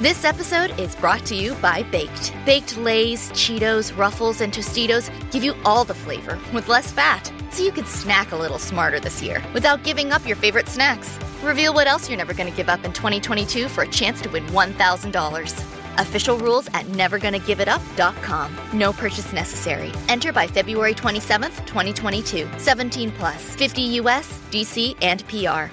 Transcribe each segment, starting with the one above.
This episode is brought to you by Baked. Baked Lays, Cheetos, Ruffles, and Tostitos give you all the flavor with less fat, so you can snack a little smarter this year without giving up your favorite snacks. Reveal what else you're never going to give up in 2022 for a chance to win $1,000. Official rules at nevergonnagiveit.up.com. No purchase necessary. Enter by February 27th, 2022. 17 plus. 50 US, DC, and PR.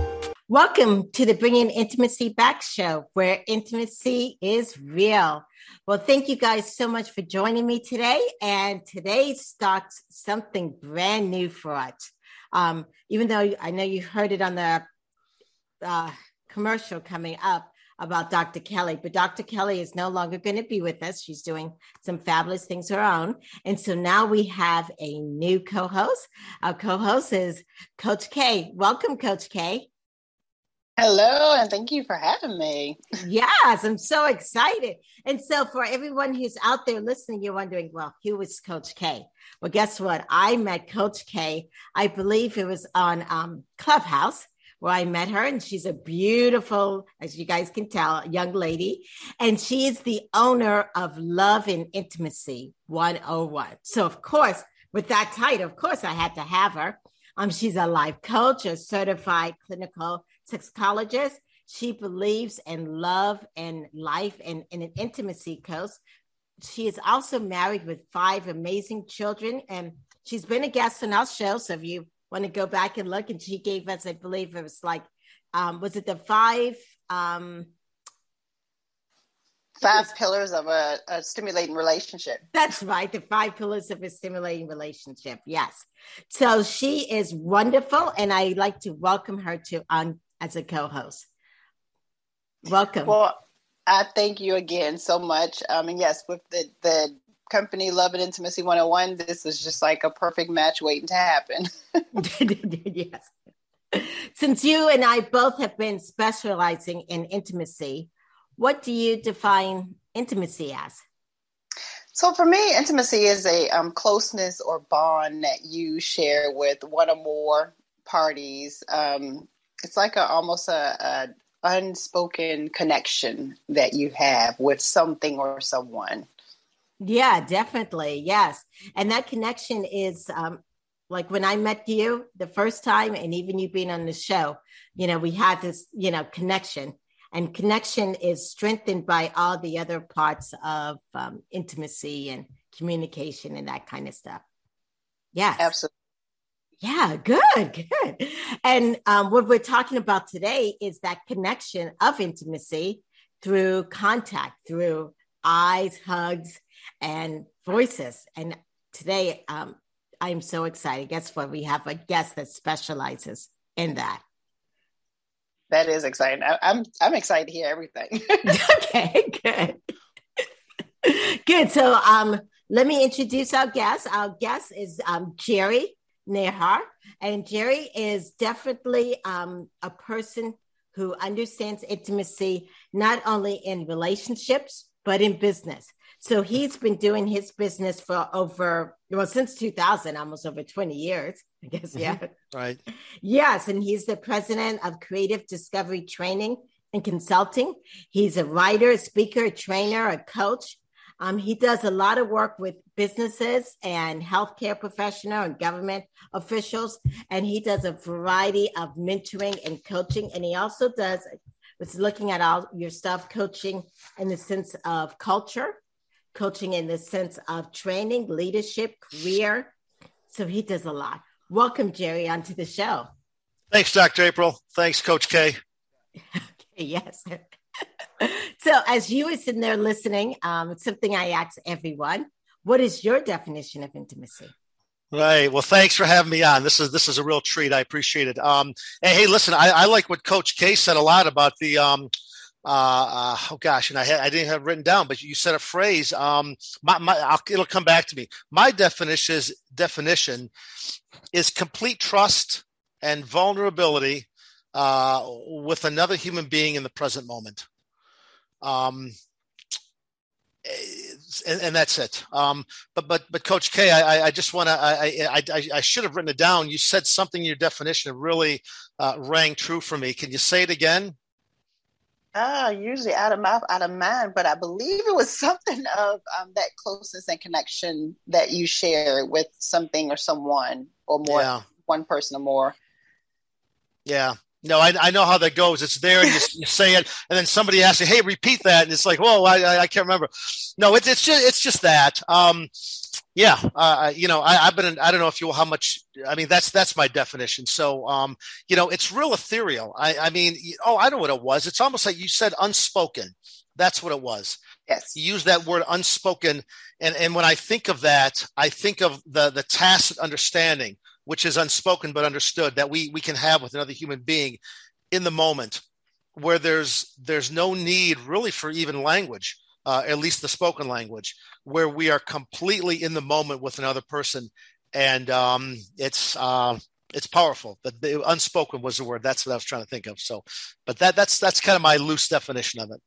Welcome to the Bringing Intimacy Back show, where intimacy is real. Well, thank you guys so much for joining me today. And today starts something brand new for us. Um, even though I know you heard it on the uh, commercial coming up about Dr. Kelly, but Dr. Kelly is no longer going to be with us. She's doing some fabulous things her own. And so now we have a new co host. Our co host is Coach K. Welcome, Coach K. Hello, and thank you for having me. yes, I'm so excited. And so, for everyone who's out there listening, you're wondering, well, who was Coach K? Well, guess what? I met Coach K. I believe it was on um, Clubhouse where I met her, and she's a beautiful, as you guys can tell, young lady. And she is the owner of Love and Intimacy 101. So, of course, with that title, of course, I had to have her. Um, she's a life coach, a certified clinical sexologist. She believes in love and life and, and an intimacy coach. She is also married with five amazing children, and she's been a guest on our show. So if you want to go back and look, and she gave us, I believe it was like, um, was it the five? Um, five pillars of a, a, stimulating relationship. That's right. The five pillars of a stimulating relationship. Yes. So she is wonderful. And I'd like to welcome her to on as a co-host. Welcome. Well, I thank you again so much. Um, and yes, with the the company Love and Intimacy 101, this is just like a perfect match waiting to happen. yes. Since you and I both have been specializing in intimacy, what do you define intimacy as? So, for me, intimacy is a um, closeness or bond that you share with one or more parties um, it's like a almost a, a unspoken connection that you have with something or someone. Yeah, definitely. Yes. And that connection is um, like when I met you the first time, and even you being on the show, you know, we had this, you know, connection. And connection is strengthened by all the other parts of um, intimacy and communication and that kind of stuff. Yes. Absolutely. Yeah, good, good. And um, what we're talking about today is that connection of intimacy through contact, through eyes, hugs, and voices. And today, um, I'm so excited. Guess what? We have a guest that specializes in that. That is exciting. I, I'm I'm excited to hear everything. okay, good. good. So, um, let me introduce our guest. Our guest is um, Jerry Nehar. And Jerry is definitely um, a person who understands intimacy, not only in relationships, but in business. So he's been doing his business for over, well, since 2000, almost over 20 years, I guess. Yeah. Mm-hmm. Right. Yes. And he's the president of Creative Discovery Training and Consulting. He's a writer, a speaker, a trainer, a coach. Um, he does a lot of work with businesses and healthcare professional and government officials, and he does a variety of mentoring and coaching. And he also does was looking at all your stuff, coaching in the sense of culture, coaching in the sense of training, leadership, career. So he does a lot. Welcome, Jerry, onto the show. Thanks, Dr. April. Thanks, Coach K. okay, yes. So, as you were sitting there listening, um, it's something I ask everyone. What is your definition of intimacy? Right. Well, thanks for having me on. This is this is a real treat. I appreciate it. Um, and hey, listen, I, I like what Coach K said a lot about the um, uh, uh, oh gosh, and I I didn't have written down, but you said a phrase. Um, my, my, I'll, it'll come back to me. My definition is definition is complete trust and vulnerability uh, with another human being in the present moment. Um, and, and, that's it. Um, but but but Coach K, I, I just want to. I, I I should have written it down. You said something in your definition that really uh, rang true for me. Can you say it again? Uh, usually out of mouth, out of mind, but I believe it was something of um, that closeness and connection that you share with something or someone or more, yeah. one person or more. Yeah. No, I, I know how that goes. It's there, and you, you, say it, and then somebody asks you, "Hey, repeat that," and it's like, "Whoa, I, I can't remember." No, it's it's just it's just that. Um, yeah, uh, you know, I, have been. In, I don't know if you how much. I mean, that's that's my definition. So, um, you know, it's real ethereal. I, I mean, oh, I know what it was. It's almost like you said unspoken. That's what it was. Yes. You use that word unspoken, and and when I think of that, I think of the the tacit understanding which is unspoken but understood that we we can have with another human being in the moment where there's there's no need really for even language uh, at least the spoken language where we are completely in the moment with another person. And um, it's uh, it's powerful. But the unspoken was the word. That's what i was trying to think of. So but that that's that's kind of my loose definition of it.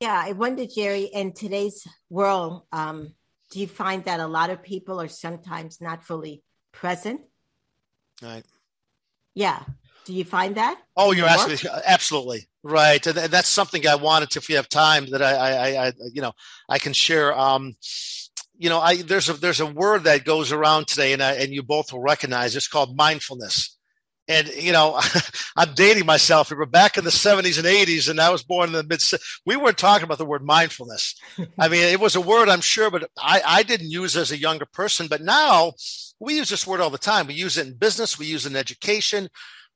Yeah i wonder jerry in today's world um, do you find that a lot of people are sometimes not fully present. Right. Yeah. Do you find that? Oh, you're asking absolutely right, and that's something I wanted to, if you have time, that I, I, I you know, I can share. Um, you know, I there's a there's a word that goes around today, and I, and you both will recognize. It's called mindfulness. And you know, I'm dating myself. We were back in the 70s and 80s, and I was born in the mid. We weren't talking about the word mindfulness. I mean, it was a word I'm sure, but I, I didn't use as a younger person. But now we use this word all the time. We use it in business. We use it in education.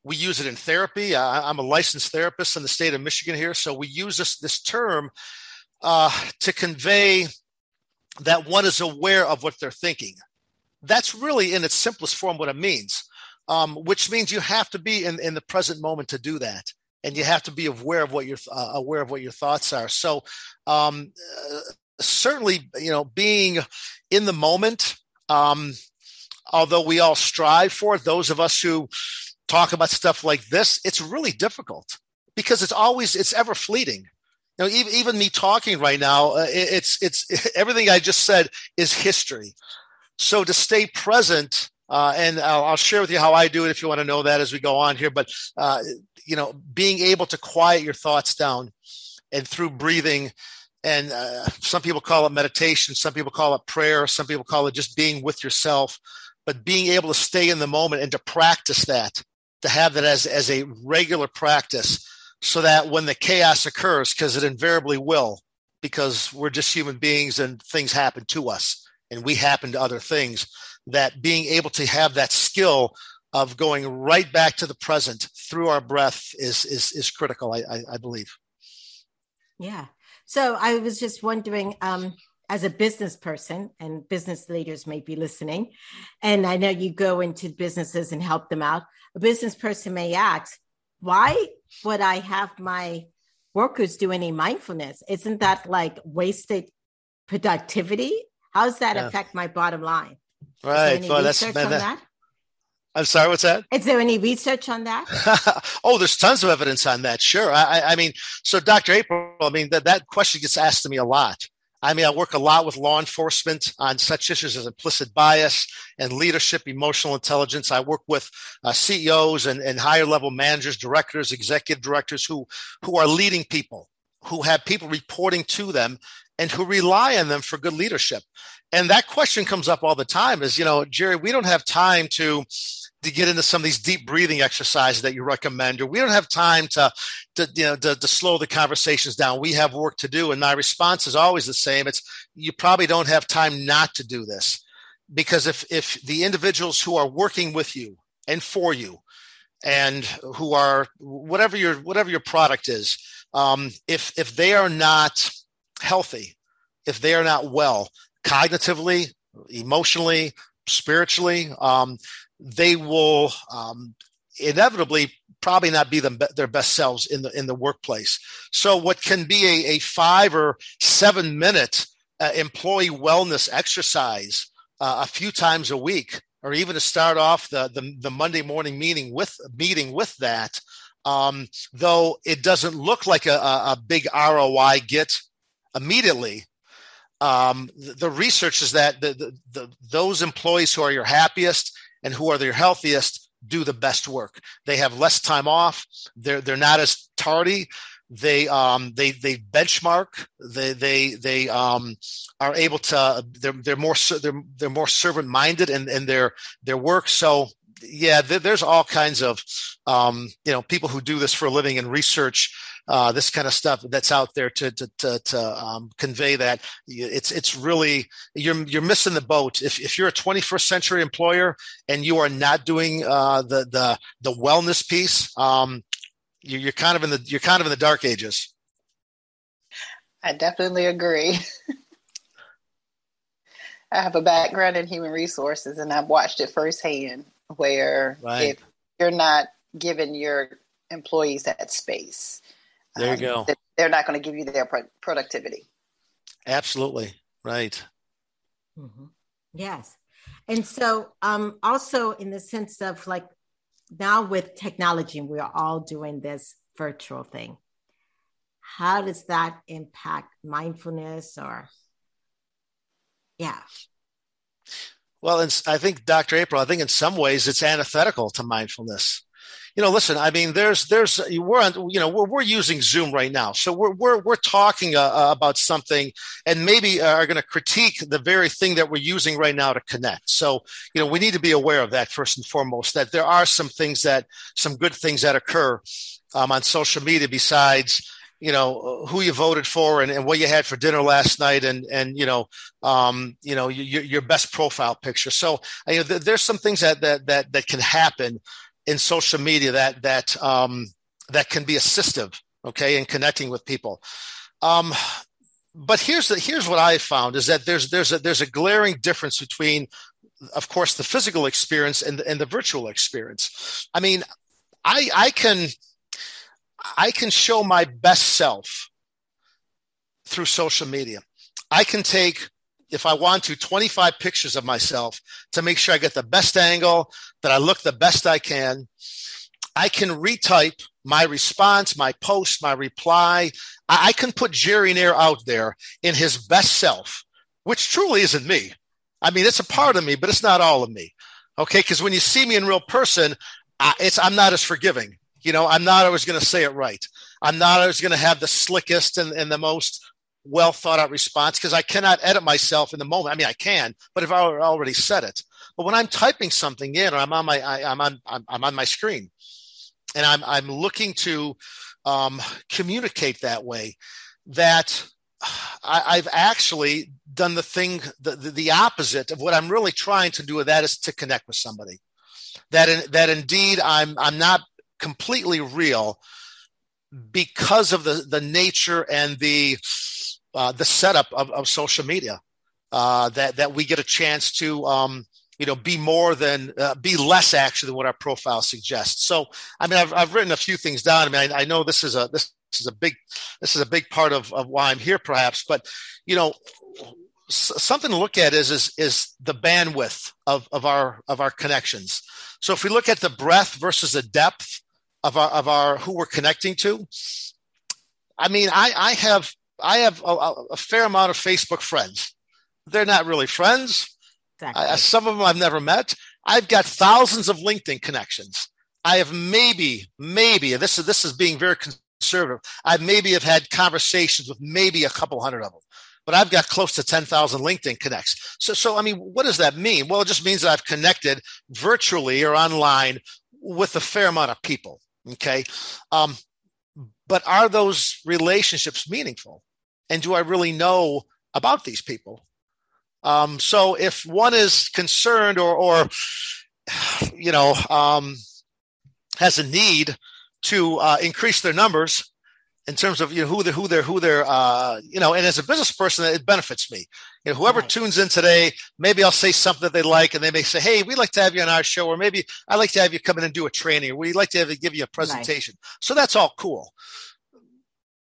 We use it in therapy. I, am a licensed therapist in the state of Michigan here, so we use this this term uh, to convey that one is aware of what they're thinking. That's really, in its simplest form, what it means. Um, which means you have to be in, in the present moment to do that, and you have to be aware of what your uh, aware of what your thoughts are. So, um, uh, certainly, you know, being in the moment. Um, although we all strive for it, those of us who talk about stuff like this, it's really difficult because it's always, it's ever fleeting. You know, even, even me talking right now, uh, it's, it's everything I just said is history. So to stay present, uh, and I'll, I'll, share with you how I do it if you want to know that as we go on here. But, uh, you know, being able to quiet your thoughts down and through breathing, and uh, some people call it meditation, some people call it prayer, some people call it just being with yourself but being able to stay in the moment and to practice that, to have that as, as a regular practice so that when the chaos occurs, because it invariably will, because we're just human beings and things happen to us and we happen to other things, that being able to have that skill of going right back to the present through our breath is is is critical. I, I, I believe. Yeah. So I was just wondering, um, as a business person, and business leaders may be listening, and I know you go into businesses and help them out, a business person may ask, why would I have my workers do any mindfulness? Isn't that like wasted productivity? How does that yeah. affect my bottom line? Right. well, that's man, that, that? I'm sorry, what's that? Is there any research on that? oh, there's tons of evidence on that. Sure. I, I mean, so Dr. April, I mean, that, that question gets asked to me a lot. I mean, I work a lot with law enforcement on such issues as implicit bias and leadership, emotional intelligence. I work with uh, CEOs and, and higher level managers, directors, executive directors who, who are leading people, who have people reporting to them and who rely on them for good leadership. And that question comes up all the time is, you know, Jerry, we don't have time to to get into some of these deep breathing exercises that you recommend, or we don't have time to, to you know, to, to, slow the conversations down. We have work to do. And my response is always the same. It's you probably don't have time not to do this. Because if if the individuals who are working with you and for you and who are whatever your whatever your product is, um, if if they are not healthy, if they are not well cognitively, emotionally, spiritually, um, they will um, inevitably probably not be their best selves in the in the workplace. So, what can be a, a five or seven minute uh, employee wellness exercise uh, a few times a week, or even to start off the the, the Monday morning meeting with meeting with that, um, though it doesn't look like a, a big ROI get immediately. Um, the, the, research is that the, the, those employees who are your happiest and who are your healthiest do the best work. They have less time off. They're they're not as tardy. They um they they benchmark. They they they um are able to. They're they're more they're they're more servant minded in in their their work. So yeah, there's all kinds of um you know people who do this for a living and research uh, this kind of stuff that's out there to to to, to um, convey that it's it's really you're you're missing the boat if if you're a 21st century employer and you are not doing uh, the the the wellness piece, um, you, you're kind of in the you're kind of in the dark ages. I definitely agree. I have a background in human resources and I've watched it firsthand where right. if you're not giving your employees that space, there you um, go. They're not going to give you their productivity. Absolutely. Right. Mm-hmm. Yes. And so, um, also in the sense of like now with technology, we are all doing this virtual thing. How does that impact mindfulness or, yeah? Well, I think, Dr. April, I think in some ways it's antithetical to mindfulness you know, listen, I mean, there's, there's, we're on, you know, we're, we're using Zoom right now. So we're, we're, we're talking uh, uh about something and maybe uh, are going to critique the very thing that we're using right now to connect. So, you know, we need to be aware of that first and foremost, that there are some things that, some good things that occur um, on social media besides, you know who you voted for and, and, what you had for dinner last night and and you know um, you know your, your best profile picture so you know, there's some things that that that, that can happen in social media that that um, that can be assistive, okay, in connecting with people. Um, but here's the, here's what I found is that there's there's a there's a glaring difference between, of course, the physical experience and and the virtual experience. I mean, I I can I can show my best self through social media. I can take if I want to, 25 pictures of myself to make sure I get the best angle, that I look the best I can. I can retype my response, my post, my reply. I, can put Jerry Nair out there in his best self, which truly isn't me. I mean, it's a part of me, but it's not all of me. Okay. Cause when you see me in real person, I, it's, I'm not as forgiving. You know, I'm not always going to say it right. I'm not always going to have the slickest and, and the most well thought out response because I cannot edit myself in the moment. I mean, I can, but if I already said it, but when I'm typing something in or I'm on my, I, am on, I'm, I'm, on my screen and I'm, I'm looking to um, communicate that way that I, have actually done the thing, the, the, the, opposite of what I'm really trying to do with that is to connect with somebody that, in, that indeed I'm, I'm not completely real because of the, the nature and the, uh, the setup of, of social media. Uh, that that we get a chance to um, you know be more than uh, be less actually than what our profile suggests. So I mean I've I've written a few things down. I mean I, I know this is a this is a big this is a big part of, of why I'm here perhaps, but you know something to look at is is is the bandwidth of of our of our connections. So if we look at the breadth versus the depth of our of our who we're connecting to, I mean I I have I have a, a, fair amount of Facebook friends. They're not really friends. Exactly. I, some of them I've never met. I've got thousands of LinkedIn connections. I have maybe, maybe this is this is being very conservative. I maybe have had conversations with maybe a couple hundred of them, but I've got close to ten thousand LinkedIn connects. So, so I mean, what does that mean? Well, it just means that I've connected virtually or online with a fair amount of people. Okay, um, but are those relationships meaningful? And do I really know about these people? Um, so if one is concerned or, or you know, um, has a need to uh, increase their numbers, in terms of you know who they're who they're who they're uh, you know and as a business person it benefits me you know whoever right. tunes in today maybe i'll say something that they like and they may say hey we'd like to have you on our show or maybe i'd like to have you come in and do a training or we'd like to have, you give you a presentation right. so that's all cool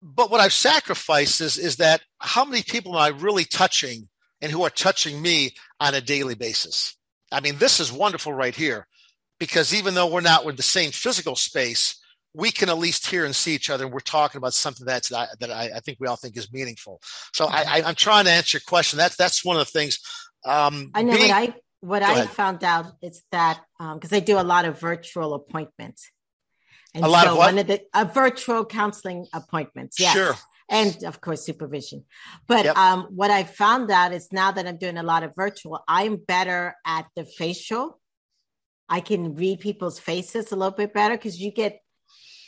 but what i've sacrificed is is that how many people am i really touching and who are touching me on a daily basis? I mean this is wonderful right here because even though we're not in the same physical space we can at least hear and see each other and we're talking about something that's that I, I think we all think is meaningful. So I, am trying to answer your question. That's that's one of the things um, i know being, what i what i found out is that because um, i do a lot of virtual appointments and a lot so of what? one of the uh, virtual counseling appointments yes. sure and of course supervision but yep. um, what i found out is now that i'm doing a lot of virtual i'm better at the facial i can read people's faces a little bit better because you get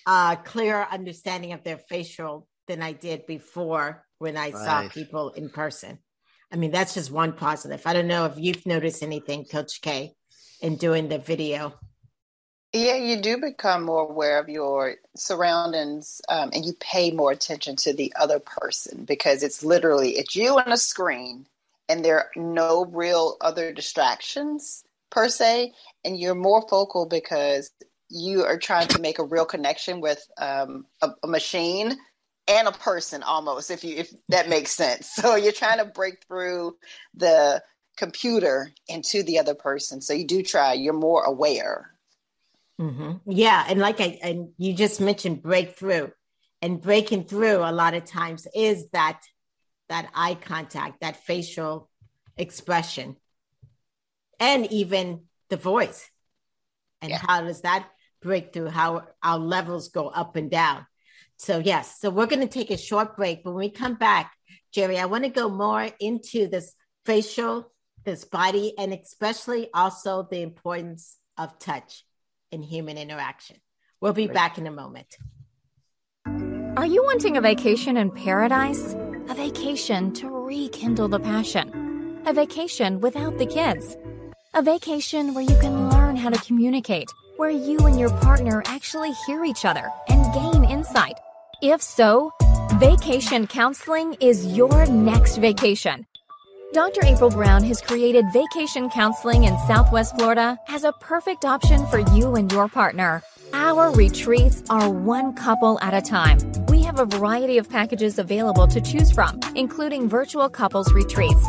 uh, clearer understanding of their facial than I did before when I right. saw people in person. I mean, that's just one positive. I don't know if you've noticed anything, Coach K, in doing the video. Yeah, you do become more aware of your surroundings, um, and you pay more attention to the other person because it's literally it's you on a screen, and there are no real other distractions per se, and you're more focal because you are trying to make a real connection with um, a, a, machine and a person almost if you if that makes sense. So you're trying to break through the computer into the other person. So you do try you're more aware mm-hmm. yeah and like i and you just mentioned breakthrough and breaking through a lot of times is that that eye contact that facial expression and even the voice and yeah. how does that breakthrough, how our levels go up and down. So, yes, so we're going to take a short break. But when we come back, Jerry, I want to go more into this facial, this body, and especially also the importance of touch in human interaction. We'll be back in a moment. Are you wanting a vacation in paradise? A vacation to rekindle the passion? A vacation without the kids? A vacation where you can learn how to communicate? where you and your partner actually hear each other and gain insight? If so, vacation counseling is your next vacation. Dr. April Brown has created vacation counseling in Southwest Florida as a perfect option for you and your partner. Our retreats are one couple at a time. We have a variety of packages available to choose from, including virtual couples retreats.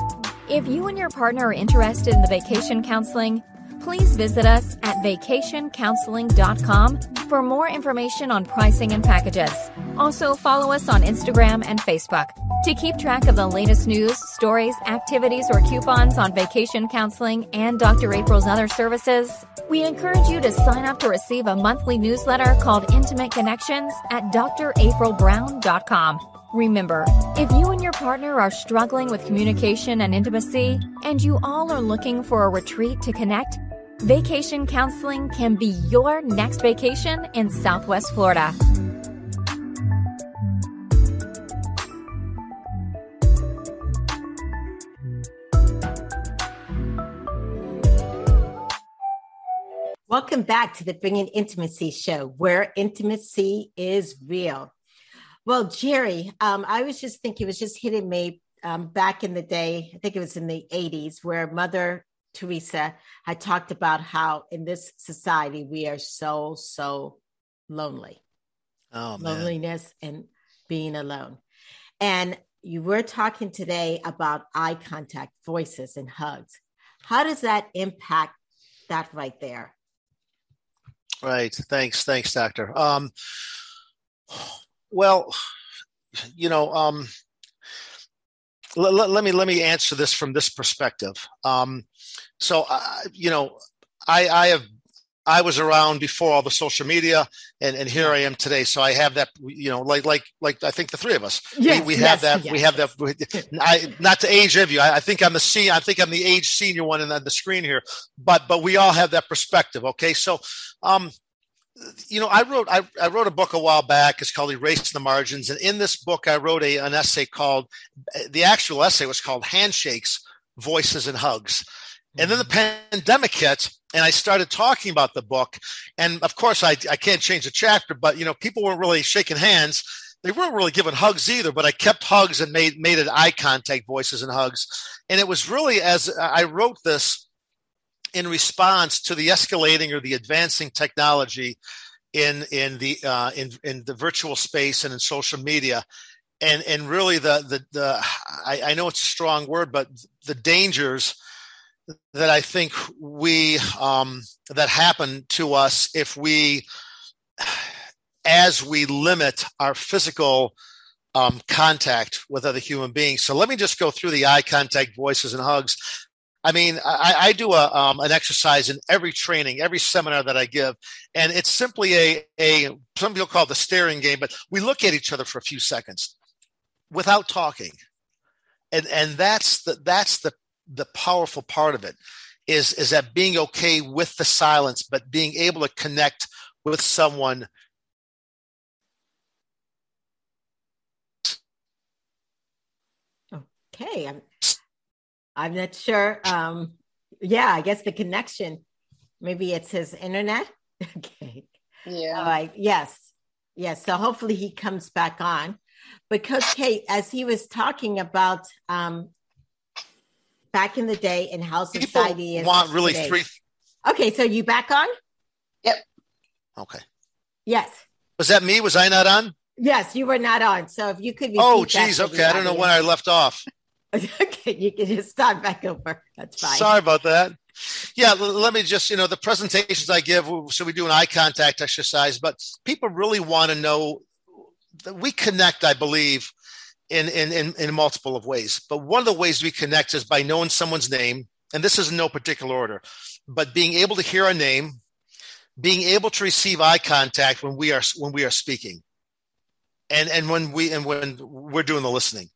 If you and your partner are interested in the vacation counseling, please visit us at vacationcounseling.com for more information on pricing and packages. Also, follow us on Instagram and Facebook. To keep track of the latest news, stories, activities, or coupons on vacation counseling and Dr. April's other services, we encourage you to sign up to receive a monthly newsletter called Intimate Connections at draprilbrown.com. Remember, if you and your partner are struggling with communication and intimacy, and you all are looking for a retreat to connect, Vacation counseling can be your next vacation in Southwest Florida. Welcome back to the Bringing Intimacy Show, where intimacy is real. Well, Jerry, um, I was just thinking, it was just hitting me um, back in the day, I think it was in the 80s, where Mother Teresa had talked about how in this society we are so, so lonely. Oh, Loneliness and being alone. And you were talking today about eye contact, voices, and hugs. How does that impact that right there? Right. Thanks. Thanks, Doctor. Um, well, you know, um, let, let, me let me answer this from this perspective. Um, so, uh, you know, I, I have I was around before all the social media, and, and here I am today. So I have that, you know, like like like I think the three of us, yes, we, we yes, have that. yes. We have that. I, not to age of you, I, I think I'm the senior. I think I'm the age senior one in the, the screen here, but but we all have that perspective. Okay, so um, you know, I wrote I, I, wrote a book a while back. It's called Erasing the Margins, and in this book, I wrote a, an essay called the actual essay was called Handshakes, Voices, and Hugs. And then the pandemic hit, and I started talking about the book. And of course, I, I can't change the chapter, but you know, people weren't really shaking hands. they weren't really giving hugs either, but I kept hugs and made made it eye contact voices and hugs. And it was really as I wrote this in response to the escalating or the advancing technology in in the uh, in in the virtual space and in social media. And and really the the the I, I know it's a strong word, but the dangers that I think we um, that happen to us if we as we limit our physical um, contact with other human beings. So let me just go through the eye contact, voices, and hugs. I mean, I, I do a, um, an exercise in every training, every seminar that I give, and it's simply a, a some people call it the staring game, but we look at each other for a few seconds without talking, and and that's the that's the the powerful part of it is is that being okay with the silence, but being able to connect with someone Okay, I'm I'm not sure. Um, yeah, I guess the connection. Maybe it's his internet. okay. Yeah. All right. Yes. Yes. So hopefully he comes back on. But Coach K, as he was talking about um, back in the day and how society People want really today. three. Okay, so you back on? Yep. Okay. Yes. Was that me? Was I not on? Yes, you were not on. So if you could. Oh, repeat geez. Okay. I don't know when I left off. okay, you can just start back over. That's fine. Sorry about that. Yeah, l- let me just, you know, the presentations I give, so we do an eye contact exercise, but people really want to know that we connect, I believe, in, in, in, in multiple of ways. But one of the ways we connect is by knowing someone's name. And this is in no particular order, but being able to hear a name, being able to receive eye contact when we are, when we are speaking and, and when we, and when we're doing the listening.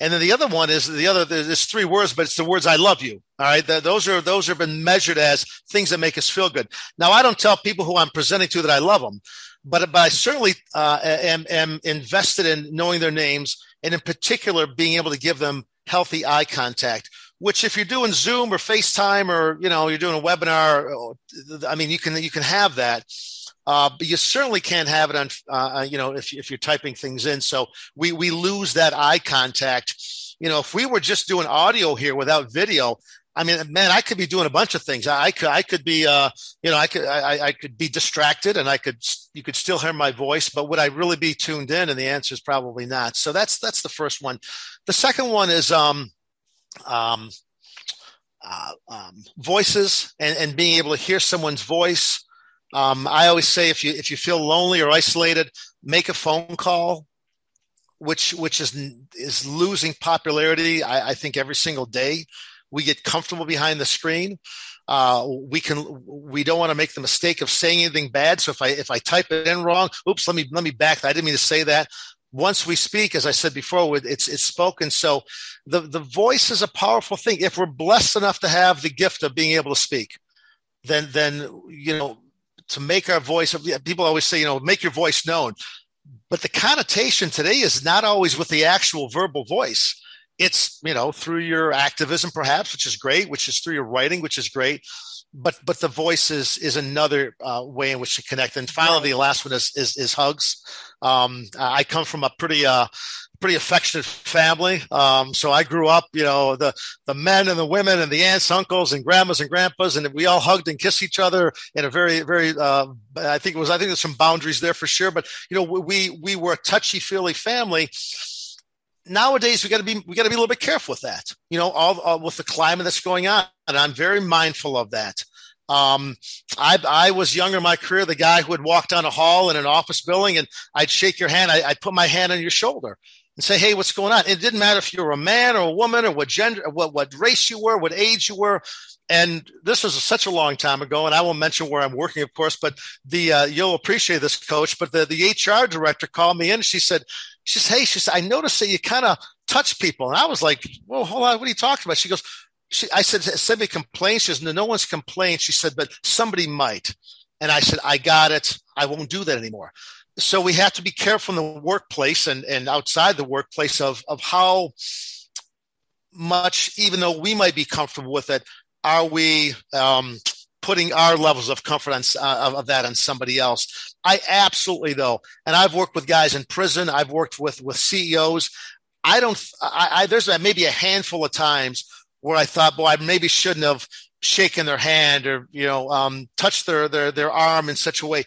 And then the other one is the other. There's three words, but it's the words "I love you." All right, Th- those are those have been measured as things that make us feel good. Now, I don't tell people who I'm presenting to that I love them, but but I certainly uh, am am invested in knowing their names, and in particular, being able to give them healthy eye contact. Which, if you're doing Zoom or FaceTime, or you know you're doing a webinar, I mean, you can you can have that. Uh, but you certainly can't have it on, uh, you know, if, if you're typing things in. So we, we lose that eye contact. You know, if we were just doing audio here without video, I mean, man, I could be doing a bunch of things. I could, I could be, uh, you know, I could, I, I could be distracted and I could, you could still hear my voice, but would I really be tuned in? And the answer is probably not. So that's, that's the first one. The second one is, um, um, uh, um, voices and, and being able to hear someone's voice. Um, I always say if you if you feel lonely or isolated, make a phone call, which which is is losing popularity. I, I think every single day we get comfortable behind the screen. Uh, we can we don't want to make the mistake of saying anything bad. So if I if I type it in wrong, oops, let me let me back. I didn't mean to say that. Once we speak, as I said before, it's it's spoken. So the the voice is a powerful thing. If we're blessed enough to have the gift of being able to speak, then then you know to make our voice people always say you know make your voice known but the connotation today is not always with the actual verbal voice it's you know through your activism perhaps which is great which is through your writing which is great but but the voice is is another uh, way in which to connect and finally the last one is is, is hugs um, i come from a pretty uh, pretty affectionate family. Um, so I grew up, you know, the the men and the women and the aunts, uncles, and grandmas and grandpas, and we all hugged and kissed each other in a very, very. Uh, I think it was. I think there's some boundaries there for sure, but you know, we we were a touchy feely family. Nowadays, we got to be we got to be a little bit careful with that. You know, all, all with the climate that's going on, and I'm very mindful of that. Um, I, I was younger in my career, the guy who would walk down a hall in an office building and I'd shake your hand. I, would put my hand on your shoulder and say, Hey, what's going on? It didn't matter if you were a man or a woman or what gender, what, what race you were, what age you were. And this was such a long time ago, and I won't mention where I'm working, of course, but the, uh, you'll appreciate this coach, but the, the HR director called me in she said, she said, Hey, she said, I noticed that you kind of touch people. And I was like, well, hold on. What are you talking about? She goes, she, I said, somebody complains. She says, no, no one's complained. She said, but somebody might. And I said, I got it. I won't do that anymore so we have to be careful in the workplace and, and outside the workplace of, of how much, even though we might be comfortable with it, are we um, putting our levels of comfort on uh, of that on somebody else. I absolutely though, and I've worked with guys in prison. I've worked with with CEOs. I don't. I, I there's maybe a handful of times where I thought, boy, I maybe shouldn't have shaken their hand or you know um, touched their their their arm in such a way.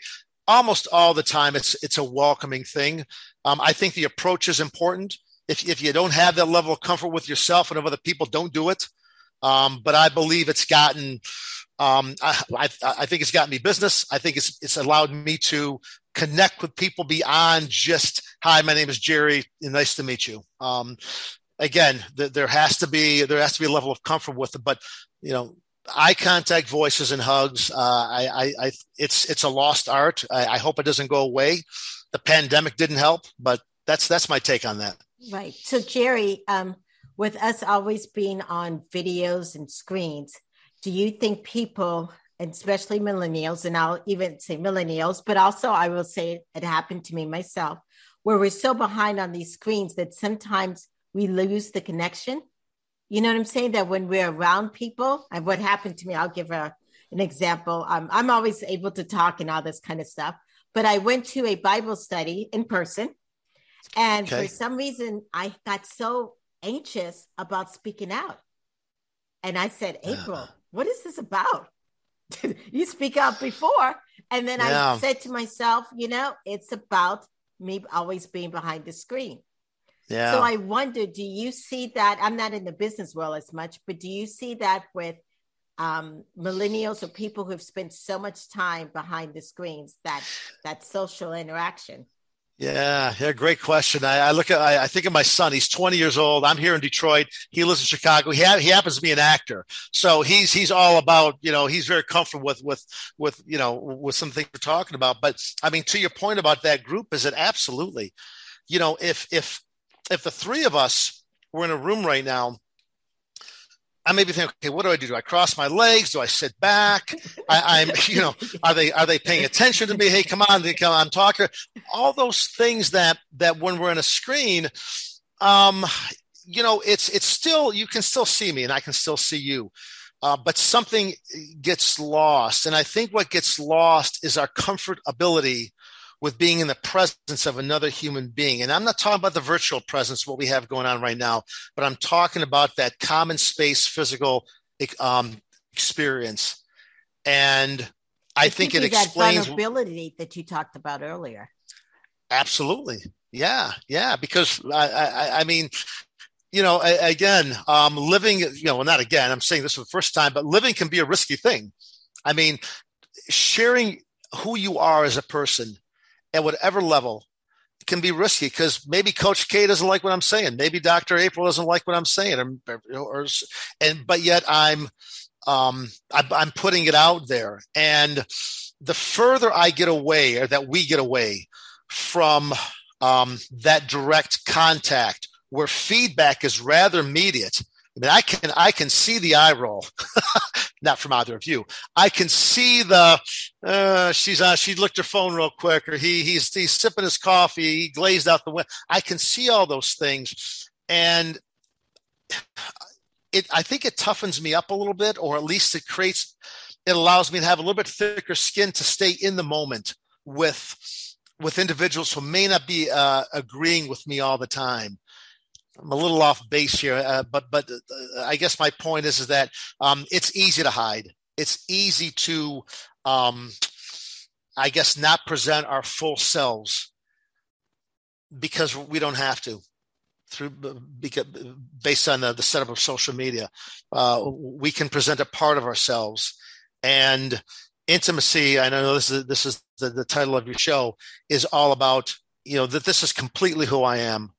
Almost all the time, it's it's a welcoming thing. Um, I think the approach is important. If if you don't have that level of comfort with yourself and of other people, don't do it. Um, but I believe it's gotten um, I, I, I, think it's gotten me business. I think it's it's allowed me to connect with people beyond just hi, my name is Jerry, nice to meet you. Um, again, th- there has to be there has to be a level of comfort with it, but you know, eye contact, voices, and hugs. Uh, I, I, I, it's it's a lost art. I, I hope it doesn't go away. The pandemic didn't help, but that's that's my take on that. Right. So, Jerry, um, with us always being on videos and screens do you think people, especially millennials, and I'll even say millennials, but also I will say it happened to me myself, where we're so behind on these screens that sometimes we lose the connection? You know what I'm saying? That when we're around people, and what happened to me, I'll give a, an example. Um, I'm always able to talk and all this kind of stuff, but I went to a Bible study in person. And okay. for some reason, I got so anxious about speaking out. And I said, April, what is this about? you speak out before. And then yeah. I said to myself, you know, it's about me always being behind the screen. Yeah. So I wonder, do you see that? I'm not in the business world as much, but do you see that with um, millennials or people who have spent so much time behind the screens that that social interaction? Yeah, yeah, great question. I, I look at, I, I, think of my son. He's 20 years old. I'm here in Detroit. He lives in Chicago. He ha- he happens to be an actor, so he's he's all about you know he's very comfortable with with with you know with some things we're talking about. But I mean, to your point about that group, is it absolutely, you know, if if if the three of us were in a room right now I maybe think, okay, what do I do? Do I cross my legs? Do I sit back? I, am you know, are they are they paying attention to me? Hey, come on, come on, talk. All those things that that when we're in a screen, um, you know, it's it's still you can still see me and I can still see you, uh, but something gets lost, and I think what gets lost is our comfort ability with being in the presence of another human being. And I'm not talking about the virtual presence, what we have going on right now, but I'm talking about that common space physical um, experience. And I, I think, think, it explains that vulnerability that you talked about earlier. Absolutely. Yeah. Yeah. Because I, I, I mean, you know, again, um, living, you know, well, not again, I'm saying this for the first time, but living can be a risky thing. I mean, sharing who you are as a person at whatever level can be risky because maybe Coach K doesn't like what I'm saying. Maybe Dr. April doesn't like what I'm saying, or, or and but yet I'm um, I'm putting it out there, and the further I get away, or that we get away from um, that direct contact, where feedback is rather immediate I mean, I can I can see the eye roll, not from either of you. I can see the uh, she's on. She looked her phone real quick, or he he's he's sipping his coffee. He glazed out the window. I can see all those things, and it I think it toughens me up a little bit, or at least it creates it allows me to have a little bit thicker skin to stay in the moment with with individuals who may not be uh, agreeing with me all the time. I'm a little off base here, uh, but but uh, I guess my point is is that um, it's easy to hide. It's easy to, um, I guess, not present our full selves because we don't have to through because based on the, the setup of social media. Uh, we can present a part of ourselves and intimacy. I know this is this is the, the title of your show is all about you know that this is completely who I am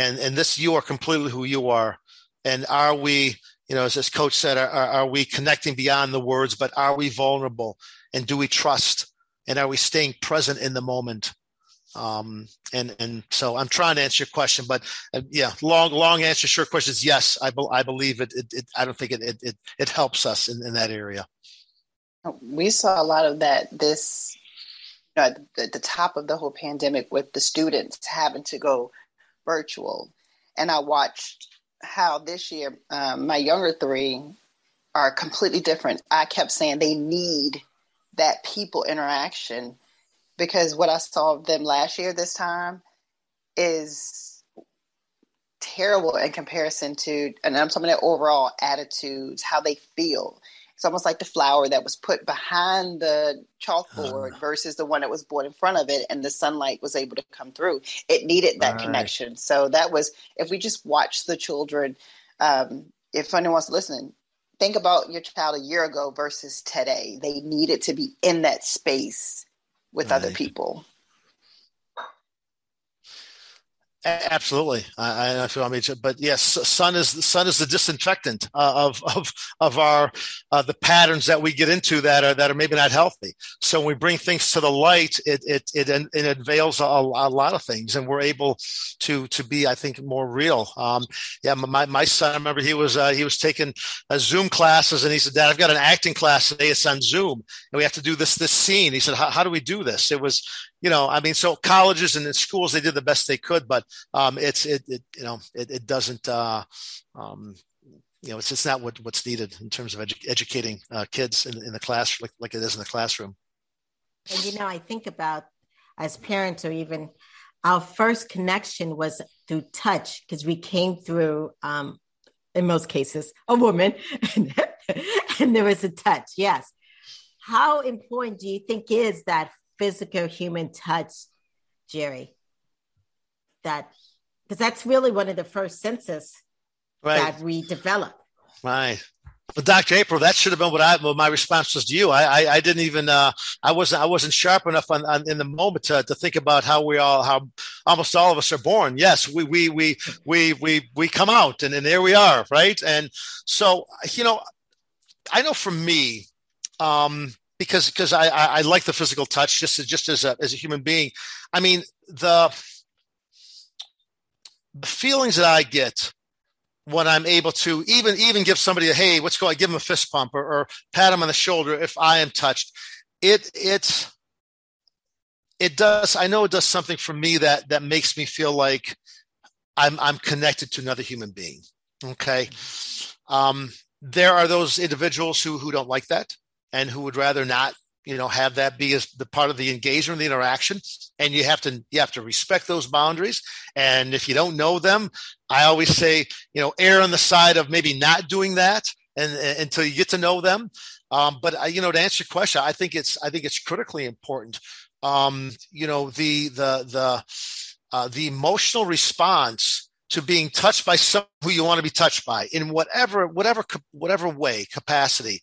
and and this you are completely who you are. And are we you know as this coach said are, are we connecting beyond the words but are we vulnerable? And do we trust? And are we staying present in the moment? Um, and and so i'm trying to answer your question but uh, yeah long long answer short question is yes. I, be, I believe it, it, it, i don't think it, it it, it helps us in, in that area. We saw a lot of that this you know, at the top of the whole pandemic with the students having to go virtual. And I watched how this year, um, my younger three, are completely different. I kept saying they need that people interaction because what I saw of them last year this time is terrible in comparison to, and I'm talking about overall attitudes, how they feel. It's almost like the flower that was put behind the chalkboard uh, versus the one that was brought in front of it, and the sunlight was able to come through. It needed that right. connection. So that was, if we just watch the children, um, if anyone's listening, think about your child a year ago versus today. They needed to be in that space with right. other people. Absolutely, I, I feel I mean, but yes, sun is the sun is the disinfectant uh, of of of our uh, the patterns that we get into that are that are maybe not healthy. So when we bring things to the light, it it it, it unveils a, a lot of things, and we're able to to be, I think, more real. Um, yeah, my my son, I remember he was uh, he was taking a Zoom classes, and he said, "Dad, I've got an acting class today. It's on Zoom, and we have to do this this scene." He said, "How do we do this?" It was you know, I mean, so colleges and schools they did the best they could, but um, it's it, it you know it, it doesn't uh, um, you know it's it's not what what's needed in terms of edu- educating uh, kids in, in the class like, like it is in the classroom. And you know, I think about as parents or even our first connection was through touch because we came through um, in most cases a woman and there was a touch yes how important do you think is that physical human touch, Jerry. That because that's really one of the first senses right. that we develop. Right. Well, Dr. April, that should have been what I what my response was to you. I I, I didn't even uh, I wasn't I wasn't sharp enough on, on, in the moment to, to think about how we all how almost all of us are born. Yes, we we we we we we come out and, and there we are, right? And so you know, I know for me, um, because because I, I, I like the physical touch just as, just as a as a human being. I mean the the feelings that I get when I'm able to even even give somebody a hey, what's going? On? Give them a fist pump or, or pat them on the shoulder if I am touched. It it it does. I know it does something for me that that makes me feel like I'm I'm connected to another human being. Okay. Um, there are those individuals who who don't like that and who would rather not you know have that be as the part of the engagement the interaction. And you have to you have to respect those boundaries. And if you don't know them i always say you know err on the side of maybe not doing that and, and until you get to know them. Um, but I, you know to answer your question i think it's i think it's critically important. Um, you know the the the uh, the emotional response to being touched by someone who you want to be touched by in whatever whatever whatever way capacity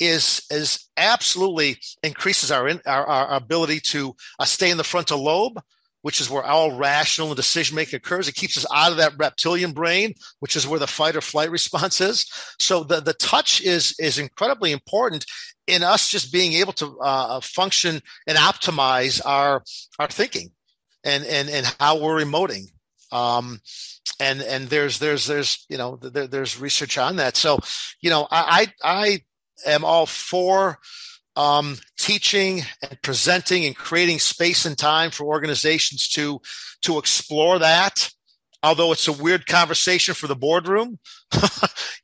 is is absolutely increases our our, our ability to uh, stay in the frontal lobe which is where all rational and decision making occurs. It keeps us out of that reptilian brain, which is where the fight or flight response is. So the, the touch is, is incredibly important in us just being able to uh, function and optimize our, our thinking and, and, and how we're emoting. Um, and, and there's, there's, there's, you know, there, there's research on that. So, you know, I, I, am all for um, teaching and presenting and creating space and time for organizations to to explore that although it's a weird conversation for the boardroom,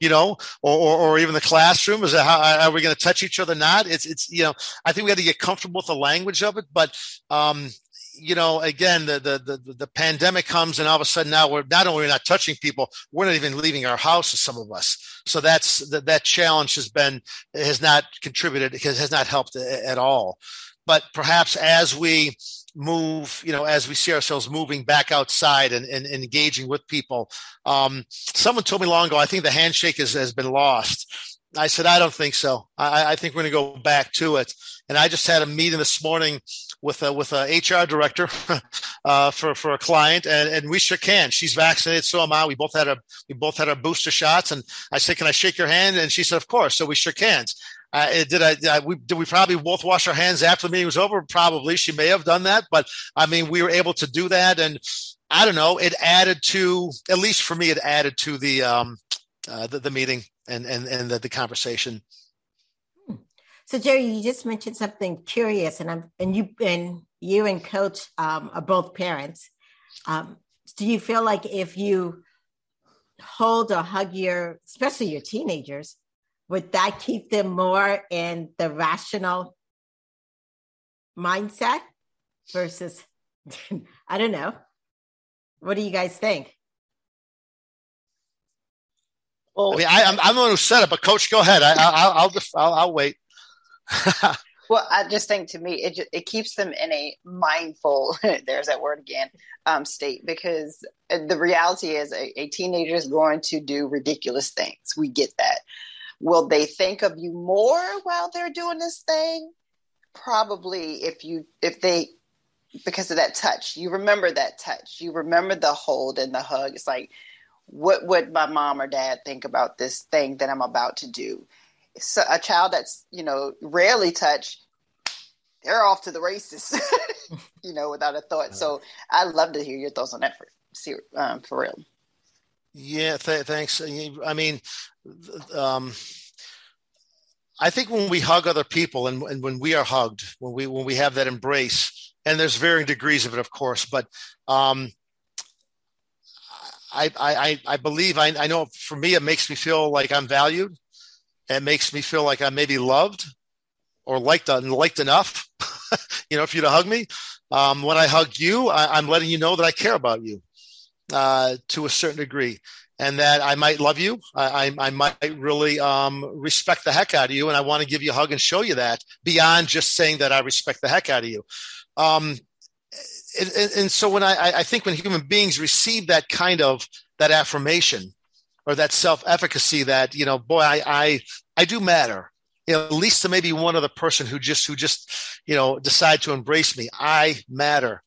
you know, or, or, or, even the classroom. Is that how are we going to touch each other? Not. It's it's you know. I think we got to get comfortable with the language of it, but um, you know, again, the, the, the the pandemic comes, and all of a sudden now we're not only not touching people, we're not even leaving our houses. Some of us, so that's that that challenge has been has not contributed, has not helped at all. But perhaps as we move, you know, as we see ourselves moving back outside and, and, and engaging with people, um, someone told me long ago, I think the handshake has, has been lost. I said, I don't think so. I, I think we're going to go back to it. And I just had a meeting this morning with a, with a HR director uh, for for a client, and, and we shook hands. She's vaccinated, so am I. We both had a we both had our booster shots, and I said, "Can I shake your hand?" And she said, "Of course." So we shook hands. Uh, did I, I we, did we probably both wash our hands after the meeting was over? Probably. She may have done that, but I mean, we were able to do that, and I don't know. It added to, at least for me, it added to the um, uh, the, the meeting and and and the, the conversation. So Jerry, you just mentioned something curious, and I'm and you and you and Coach um, are both parents. Um, do you feel like if you hold or hug your, especially your teenagers, would that keep them more in the rational mindset versus, I don't know. What do you guys think? Well, I mean, I, am I'm the one who said it, but coach, go ahead. I, I'll, I'll, I'll, I'll wait. well, I just think to me, it it keeps them in a mindful. there's that word again. Um, state because the reality is a, a teenager is going to do ridiculous things. We get that. Will they think of you more while they're doing this thing? Probably if you if they because of that touch. You remember that touch. You remember the hold and the hug. It's like, what would my mom or dad think about this thing that I'm about to do? So a child that's, you know, rarely touched, they're off to the races, you know, without a thought. So I'd love to hear your thoughts on that for, um, for real. Yeah, th- thanks. I mean, um, I think when we hug other people and, and, when we are hugged, when we when we have that embrace, and there's varying degrees of it, of course, but um, I, I I believe I, I know for me it makes me feel like I'm valued. It makes me feel like I may be loved or liked liked enough. you know, for you to hug me, um, when I hug you, I, am letting you know that I care about you uh, to a certain degree and that I might love you. I, I, I might really um, respect the heck out of you, and I want to give you a hug and show you that beyond just saying that I respect the heck out of you. Um, and, and, so when I, I think when human beings receive that kind of that affirmation or that self-efficacy that you know boy I I, I do matter. You know, at least to maybe one other person who just who just you know decide to embrace me. I matter.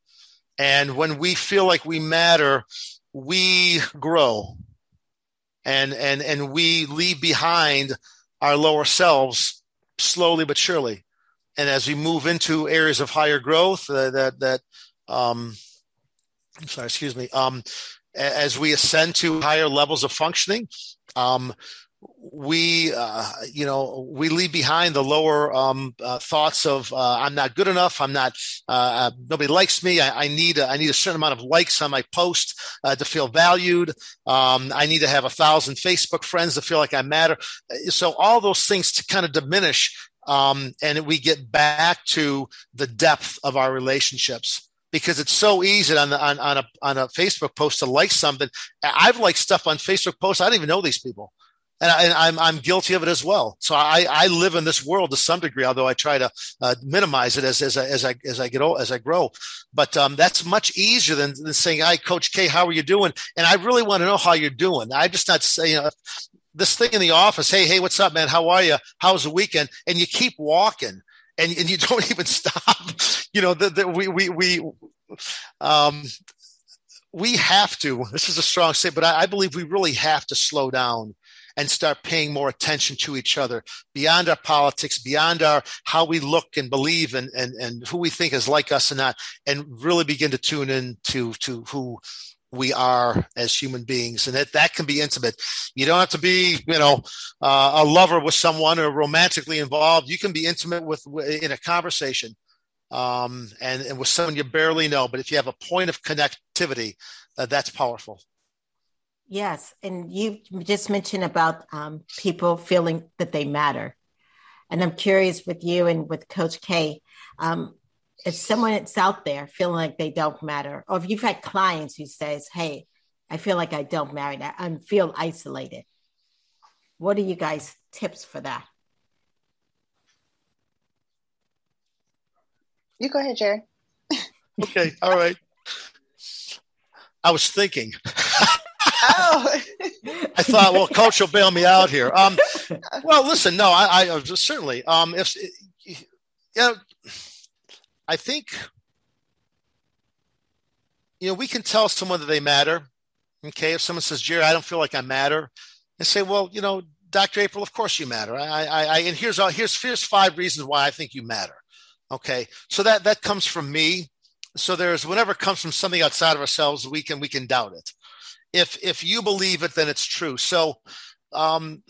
And when we feel like we matter we grow. And and and we leave behind our lower selves slowly but surely. And as we move into areas of higher growth uh, that that um I'm sorry excuse me um as we ascend to higher levels of functioning um we uh, you know we leave behind the lower um, uh, thoughts of uh, I'm not good enough. I'm not. Uh, uh, nobody likes me. I, I, need. A, I need a certain amount of likes on my post uh, to feel valued. Um, I need to have a thousand Facebook friends to feel like I matter. So all those things to kind of diminish, um, and we get back to the depth of our relationships because it's so easy on the, on, on a on a Facebook post to like something. I've liked stuff on Facebook posts. I don't even know these people and, I, am I'm, I'm guilty of it as well. So I, I live in this world to some degree, although I try to uh, minimize it as as I, as I as I get old, as I grow. But um, that's much easier than, than saying, "Hi, Coach K, how are you doing?" And I really want to know how you're doing. I'm just not saying. You know, this thing in the office, hey, hey, what's up, man? How are you? How's the weekend? And you keep walking, and, and you don't even stop. You know, the, the, we we we um, we have to. This is a strong statement, but I, I believe we really have to slow down and start paying more attention to each other beyond our politics, beyond our how we look and believe and and, and who we think is like us and not, and really begin to tune in to to who we are as human beings and that that can be intimate. You don't have to be you know uh, a lover with someone or romantically involved. You can be intimate with in a conversation um, and, and with someone you barely know. But if you have a point of connectivity uh, that's powerful. Yes, and you just mentioned about um, people feeling that they matter, and I'm curious with you and with Coach K. Um, if someone that's out there feeling like they don't matter, or if you've had clients who says, "Hey, I feel like I don't matter, I feel isolated," what are you guys' tips for that? You go ahead, Jerry. okay, all right. I was thinking. oh. I thought, well, coach will bail me out here. Um, well, listen, no, I, I certainly, um, if, you know, I think, you know, we can tell someone that they matter. Okay. If someone says, Jerry, I don't feel like I matter, and say, well, you know, Dr. April, of course you matter. I, I, I and here's, all, here's, here's five reasons why I think you matter. Okay. So that, that comes from me. So there's whenever comes from something outside of ourselves, we can, we can doubt it if if you believe it, then it's true. So um,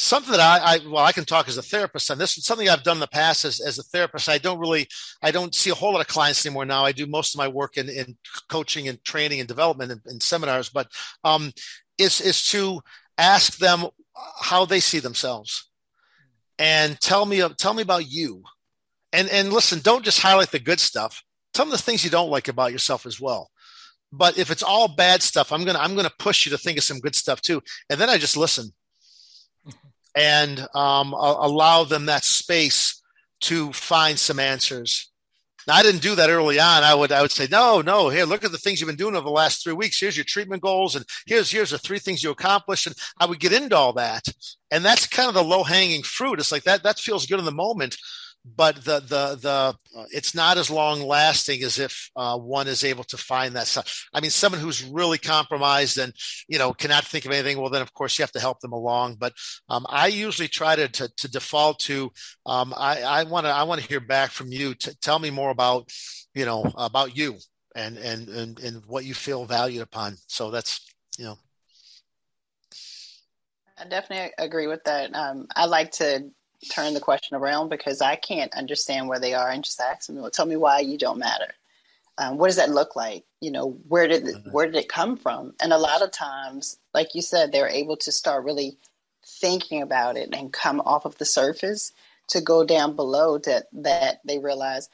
something that I, I, well i can talk as a therapist and this is something i've done in the past as, as a therapist i don't really i don't see a whole lot of clients anymore now i do most of my work in, in coaching and training and development and, and seminars but um, is is to ask them how they see themselves and tell me tell me about you. And and listen, don't just highlight the good stuff. Tell them the things you don't like about yourself as well. But if it's all bad stuff, I'm gonna I'm gonna push you to think of some good stuff too. And then I just listen and um, allow them that space to find some answers. Now, I didn't do that early on. I would I would say, no, no, here, look at the things you've been doing over the last three weeks. Here's your treatment goals, and here's here's the three things you accomplished. And I would get into all that. And that's kind of the low hanging fruit. It's like that that feels good in the moment but the the the uh, it's not as long lasting as if uh, one is able to find that. I mean, someone who's really compromised and you know cannot think of anything. Well, then of course you have to help them along. But um, I usually try to to, to default to um, I want to I want to hear back from you. To tell me more about you know about you and and and and what you feel valued upon. So that's you know. I definitely agree with that. Um, I like to turn the question around because I can't understand where they are and just ask them, well, tell me why you don't matter. Um, what does that look like? You know, where did it, mm-hmm. where did it come from? And a lot of times, like you said, they're able to start really thinking about it and come off of the surface to go down below that that they realize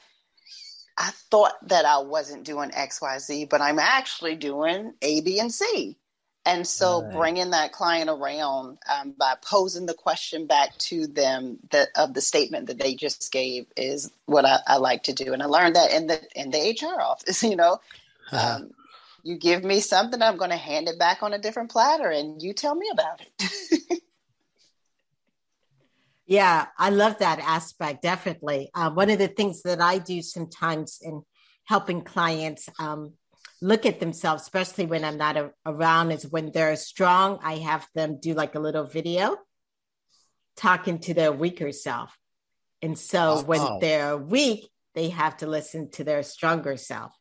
I thought that I wasn't doing X, Y, Z, but I'm actually doing A, B, and C. And so right. bringing that client around um, by posing the question back to them that of the statement that they just gave is what I, I, like to do. And I learned that in the in the HR office, you know. Uh-huh. Um, you give me something, I'm going to hand it back on a different platter and you tell me about it. yeah, I love that aspect, definitely. Uh, one of the things that I do sometimes in helping clients um, look at themselves, especially when I'm not a, around, is when they're strong, I have them do like a little video talking to their weaker self. And so oh, when oh. they're weak, they have to listen to their stronger self.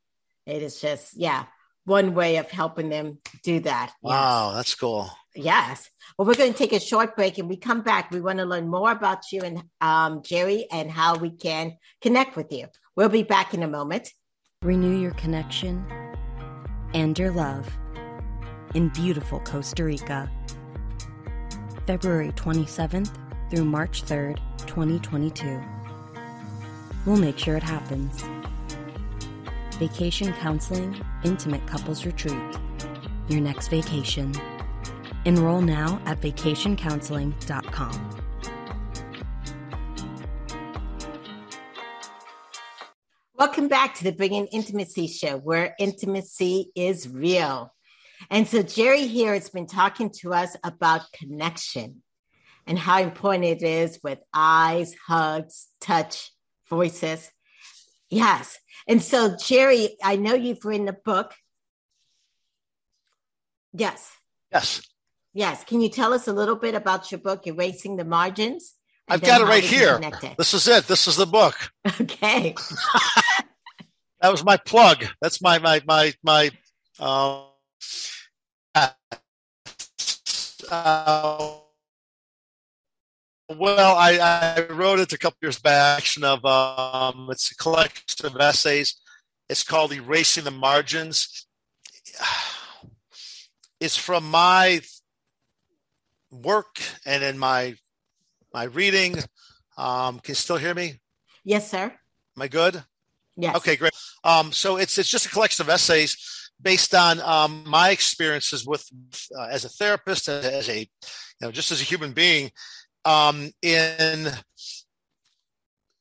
It is just, yeah, one way of helping them do that. Wow, yes. that's cool. Yes. Well, we're going to take a short break and we come back. We want to learn more about you and um, Jerry and how we can connect with you. We'll be back in a moment. Renew your connection and your love in beautiful Costa Rica. February 27th through March 3rd, 2022. We'll make sure it happens. Vacation Counseling Intimate Couples Retreat. Your next vacation. Enroll now at vacationcounseling.com. Welcome back to the Bringing Intimacy Show, where intimacy is real. And so, Jerry here has been talking to us about connection and how important it is with eyes, hugs, touch, voices. Yes. And so, Jerry, I know you've written a book. Yes. Yes. Yes. Can you tell us a little bit about your book, Erasing the Margins? I've got it right here. This is it. This is the book. Okay. that was my plug. That's my my my my. Uh, uh, well, I, I, wrote it a couple years back. Of um, it's a collection of essays. It's called "Erasing the Margins." It's from my work and in my my reading. Um, can you still hear me? Yes, sir. Am I good? Yes. Okay, great. Um, so it's it's just a collection of essays based on um, my experiences with uh, as a therapist, as, as, a you know, just as a human being, um, in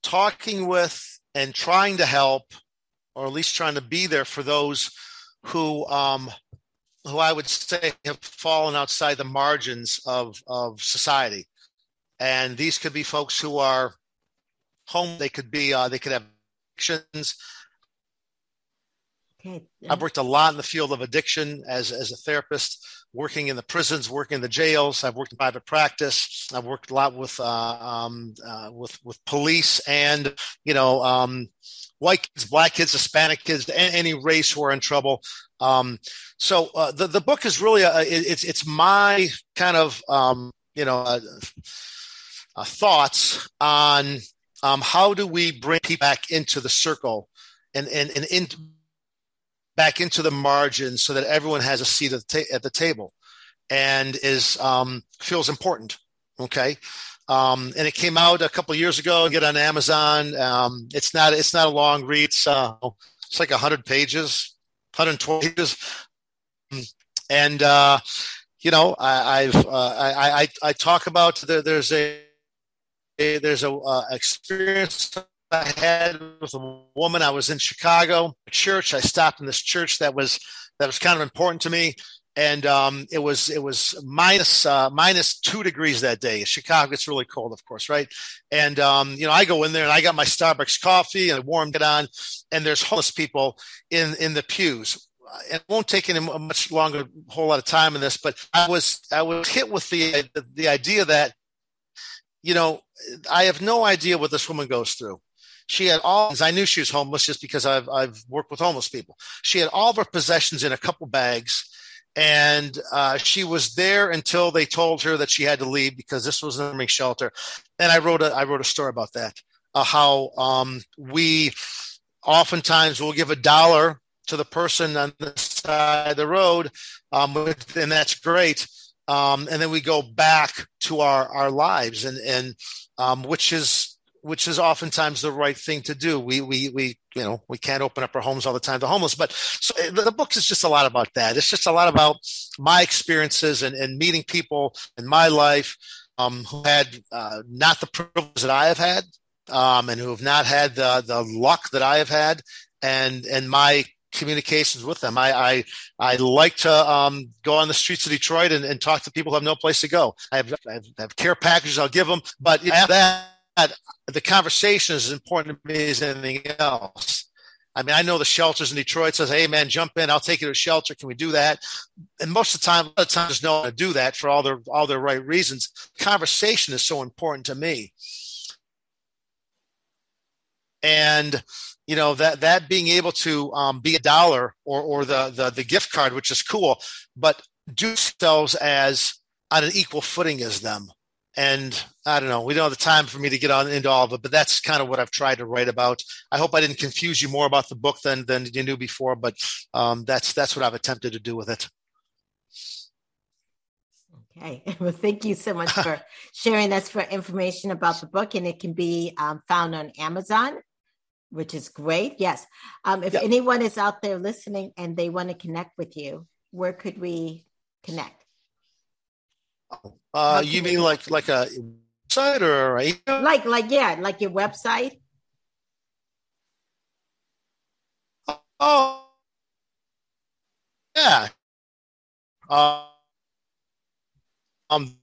talking with and trying to help, or at least trying to be there for those who um, who I would say have fallen outside the margins of of society and these could be folks who are home. They could be uh, they could have addictions. Okay. I've worked a lot in the field of addiction as as a therapist, working in the prisons, working in the jails. I've worked in private practice. I've worked a lot with uh, um, uh, with with police and you know um, white kids, black kids, Hispanic kids, any race who are in trouble. Um, so uh, the the book is really a, it's it's my kind of um, you know uh, thoughts on um, how do we bring people back into the circle and and, and in, back into the margins so that everyone has a seat at the, ta- at the table and is um, feels important Okay. Um, and it came out a couple years ago. Get on Amazon. Um, it's not it's not a long read. It's, it's like hundred pages, 120 pages. And uh, you know, I, have uh, I, I, I talk about the, there's a there's a uh, experience I had with a woman. I was in Chicago church. I stopped in this church that was that was kind of important to me and um, it was it was minus, uh, minus two degrees that day. Chicago gets really cold, of course, right? And um, you know, I go in there and I got my Starbucks coffee and I warmed it on, and there's homeless people in in the pews. It won't take any much longer, whole lot of time in this, but I was I was hit with the, the idea that, you know, I have no idea what this woman goes through. She had all. I knew she was homeless just because I've I've worked with homeless people. She had all of her possessions in a couple bags and uh, she was there until they told her that she had to leave because this was an army shelter. And I wrote a I wrote a story about that, uh, how um, we oftentimes will give a dollar to the person on the side of the road, um, and that's great. Um, and then we go back to our our lives, and and um, which is which is oftentimes the right thing to do. We, we, we, you know, we can't open up our homes all the time to homeless, but so eh, the, the book is just a lot about that. It's just a lot about my experiences and, and meeting people in my life um, who had uh, not the privilege that I have had um, and who have not had the, the luck that I have had and, and my communications with them. I, I, I like to um, go on the streets of Detroit and, and, talk to people who have no place to go. I have, I have, care packages I'll give them, but after that, the conversation is as important to me as anything else. I mean, I know the shelters in Detroit says, "Hey, man, jump in. I'll take you to a shelter. Can we do that?" And most of the time, a lot of times, no one to do that for all their all their right reasons. Conversation is so important to me, and you know that that being able to um, be a dollar or or the, the the gift card, which is cool, but do themselves as on an equal footing as them and I don't know. We don't have the time for me to get on into all of it, but that's kind of what I've tried to write about. I hope I didn't confuse you more about the book than than you knew before, but um, that's that's what I've attempted to do with it. Okay. Well, thank you so much for sharing us for information about the book, and it can be um, found on Amazon, which is great. Yes. Um, if yep. anyone is out there listening and they want to connect with you, where could we connect? Uh, you mean like like a website or a like like yeah, like your website? Oh, yeah. Uh, um,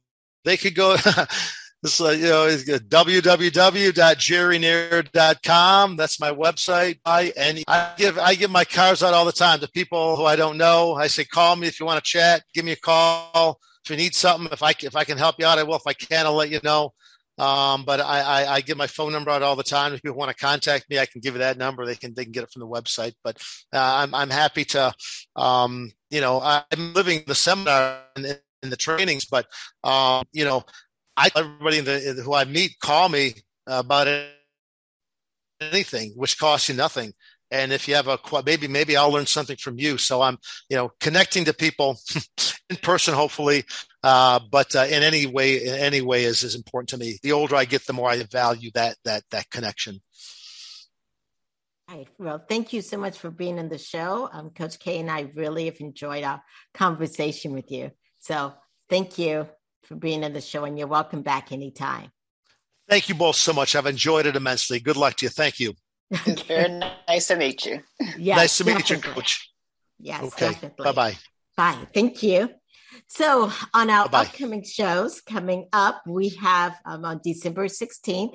they could go. this uh, you know is www.jerrynaird.com. That's my website. I and I give I give my cards out all the time to people who I don't know. I say, call me if you want to chat. Give me a call if you need something, if I if I can help you out, I will. If I can, I'll let you know. Um, but I, I, I, give my phone number out all the time. If people want to contact me, I can give you that number. They can they can get it from the website. But uh, I'm I'm happy to. Um, you know, I'm living the seminar and, and the trainings, but um, you know, I everybody the, who I meet call me about anything, which costs you nothing and if you have a maybe maybe i'll learn something from you so i'm you know connecting to people in person hopefully uh, but uh, in any way in any way is, is important to me the older i get the more i value that that that connection Right. Well, thank you so much for being on the show. Um, Coach K and I really have enjoyed our conversation with you. So thank you for being on the show, and you're welcome back anytime. Thank you both so much. I've enjoyed it immensely. Good luck to you. Thank you. It's very nice to meet you. Yes, nice to meet you, Coach. Yes. Okay. Bye bye. Bye. Thank you. So, on our Bye-bye. upcoming shows coming up, we have um, on December 16th,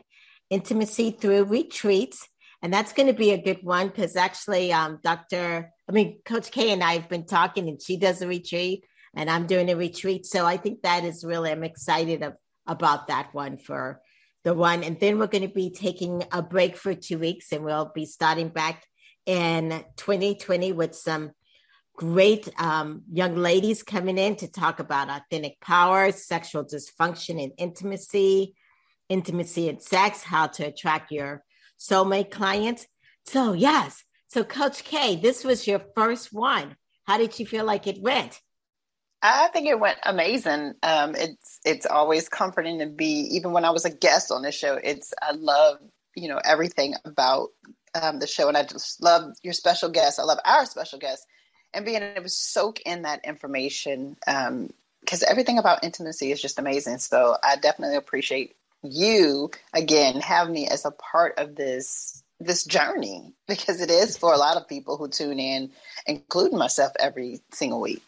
Intimacy Through Retreats. And that's going to be a good one because actually, um, Dr. I mean, Coach K and I have been talking, and she does a retreat, and I'm doing a retreat. So, I think that is really, I'm excited of, about that one for the one. And then we're going to be taking a break for two weeks and we'll be starting back in 2020 with some great um, young ladies coming in to talk about authentic power, sexual dysfunction and intimacy, intimacy and sex, how to attract your soulmate clients. So, yes. So, Coach K, this was your first one. How did you feel like it went? I think it went amazing. Um, it's it's always comforting to be, even when I was a guest on the show. It's I love you know everything about um, the show, and I just love your special guest. I love our special guest, and being able to soak in that information because um, everything about intimacy is just amazing. So I definitely appreciate you again having me as a part of this this journey because it is for a lot of people who tune in, including myself, every single week.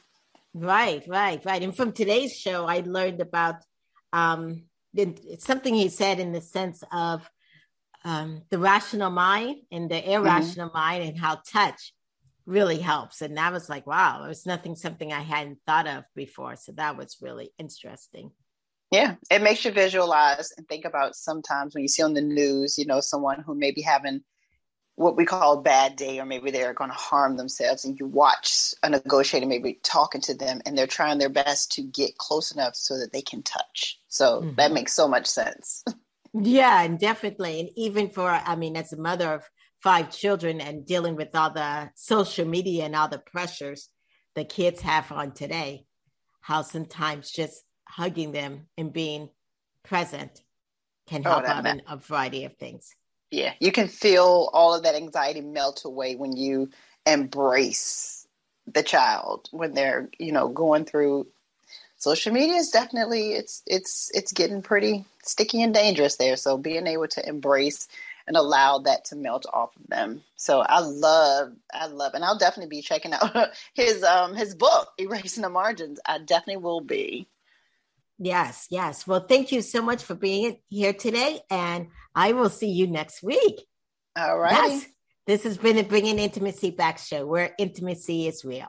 Right, right, right. And from today's show, I learned about um, something he said in the sense of um, the rational mind and the irrational mm-hmm. mind, and how touch really helps. And that was like, wow, it was nothing something I hadn't thought of before. So that was really interesting. Yeah, it makes you visualize and think about sometimes when you see on the news, you know, someone who may be having what we call a bad day, or maybe they're going to harm themselves, and you watch a negotiator maybe talking to them, and they're trying their best to get close enough so that they can touch. So mm-hmm. that makes so much sense. Yeah, and definitely, and even for I mean, as a mother of five children and dealing with all the social media and all the pressures the kids have on today, how sometimes just hugging them and being present can oh, help oh, out in a variety of things. Yeah, you can feel all of that anxiety melt away when you embrace the child when they're, you know, going through social media is definitely it's it's it's getting pretty sticky and dangerous there. So being able to embrace and allow that to melt off of them. So I love, I love, and I'll definitely be checking out his um his book, Erasing the Margins. I definitely will be. Yes, yes. Well, thank you so much for being here today, and I will see you next week. All right. Yes. This has been the Bringing Intimacy Back show, where intimacy is real.